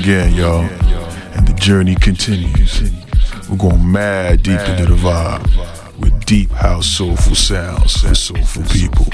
Again, y'all. And the journey continues. We're going mad deep into the vibe with deep house soulful sounds for soulful people.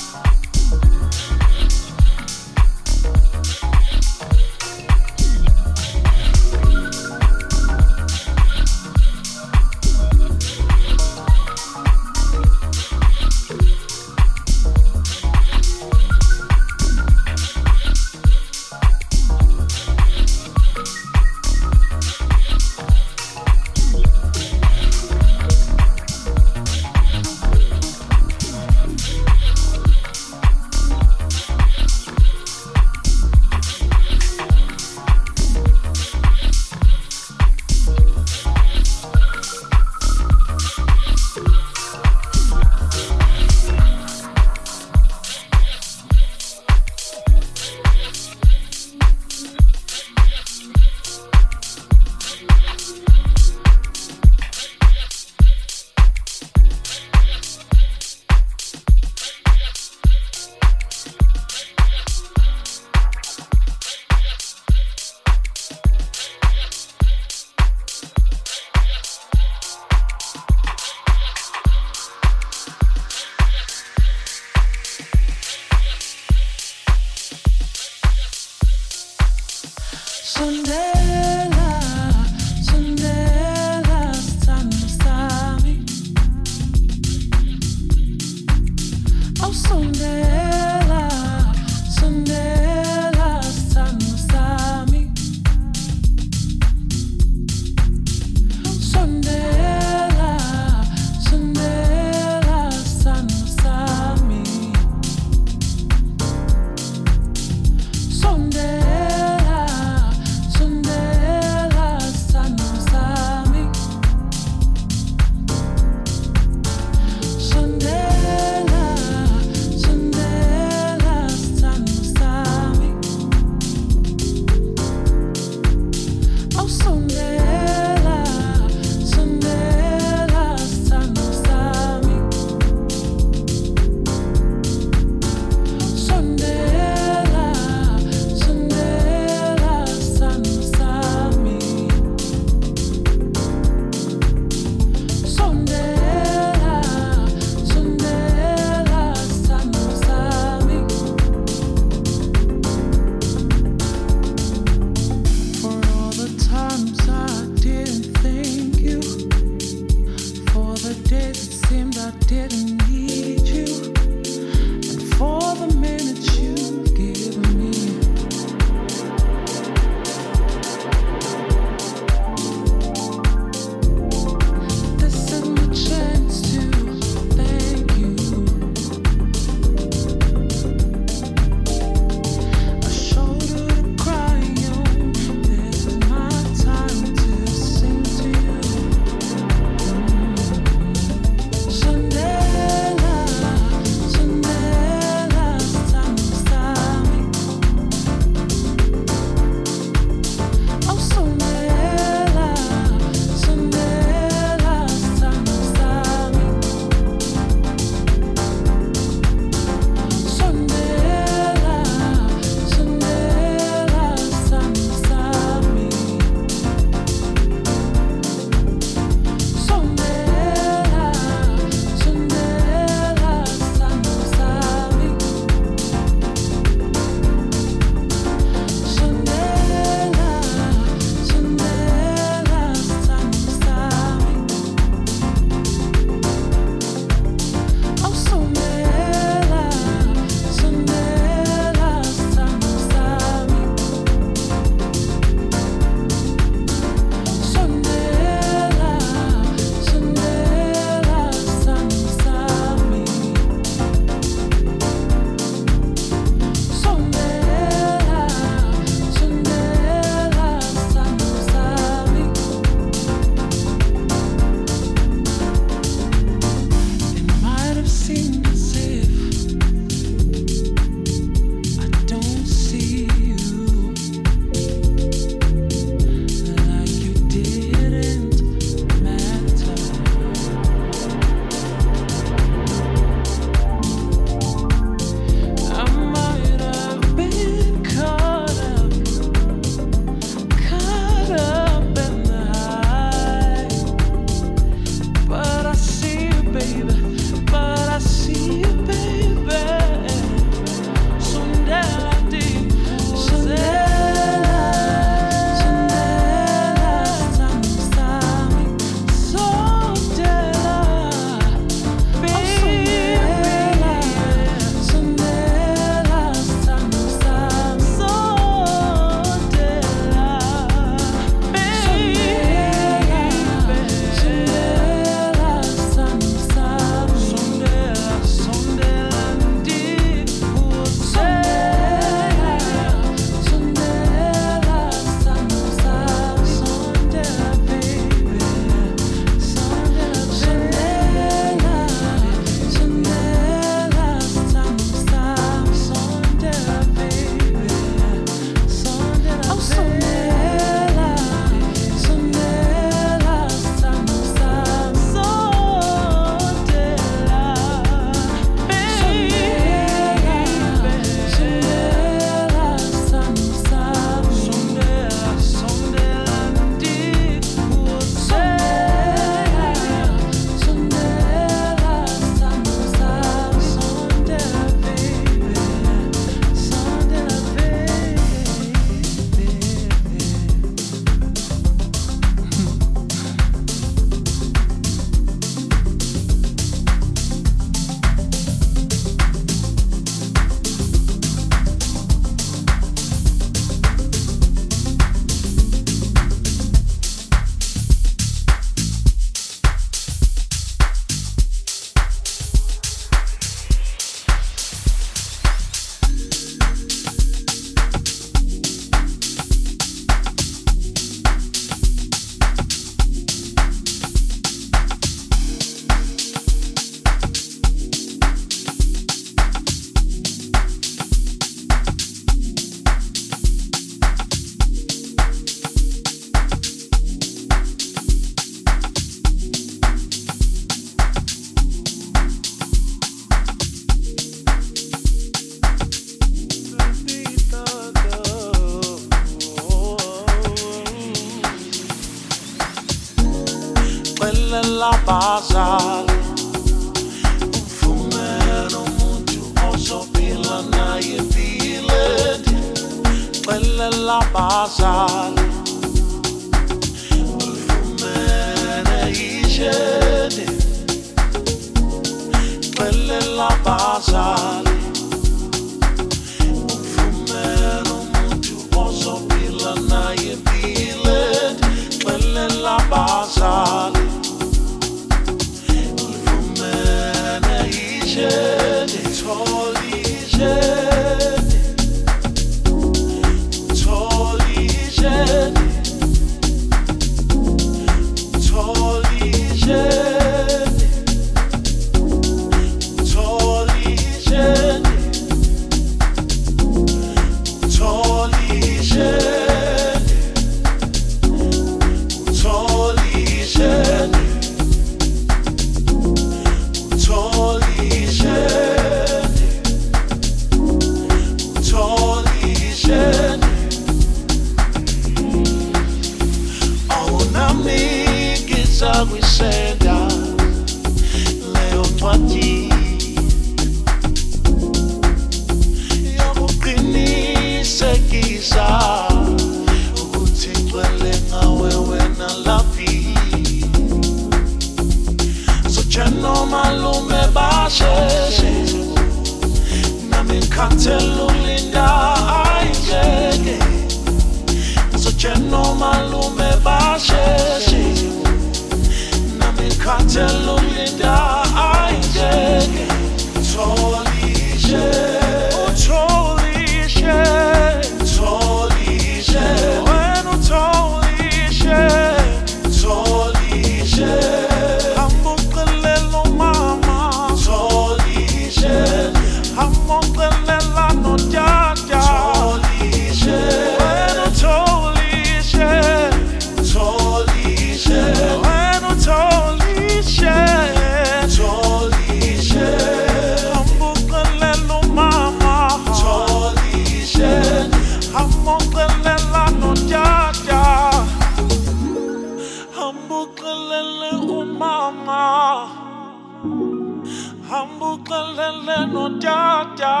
ja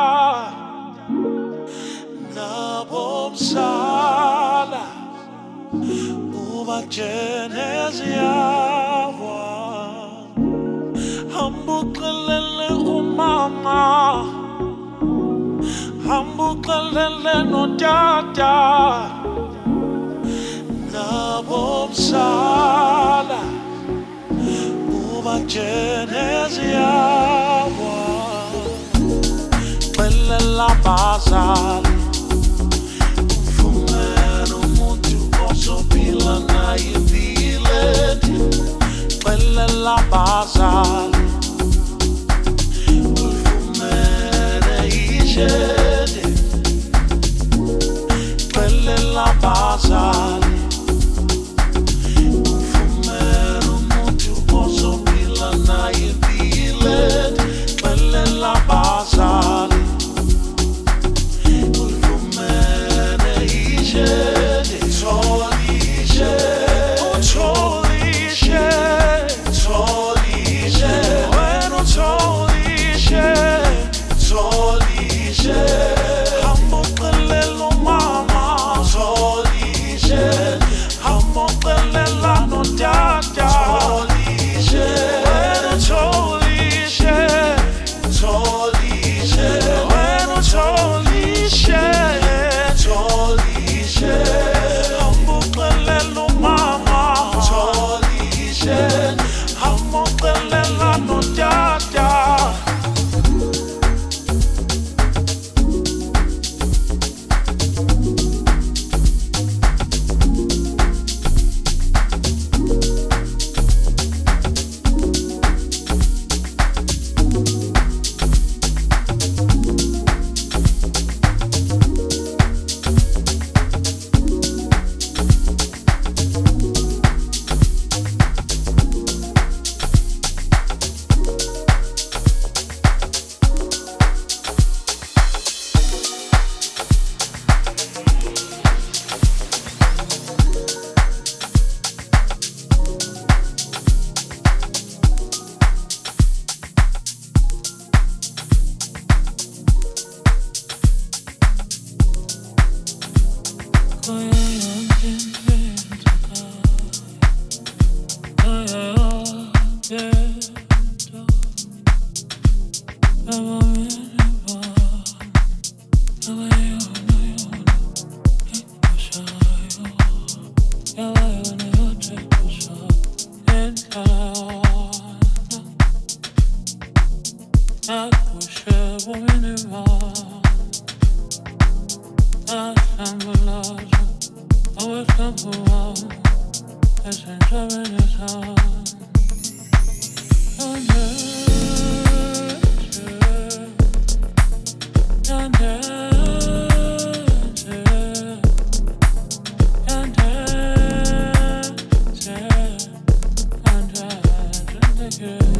nabomhlala ubajenezi yawa hambuxelele umama. Hambuklele no tata na bom sala nabomhlala ubajenezi yawa la bazar Fumar un mutu pila na i village Quelle la bazar Fumare i jedi Quelle la bazar girl.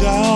down.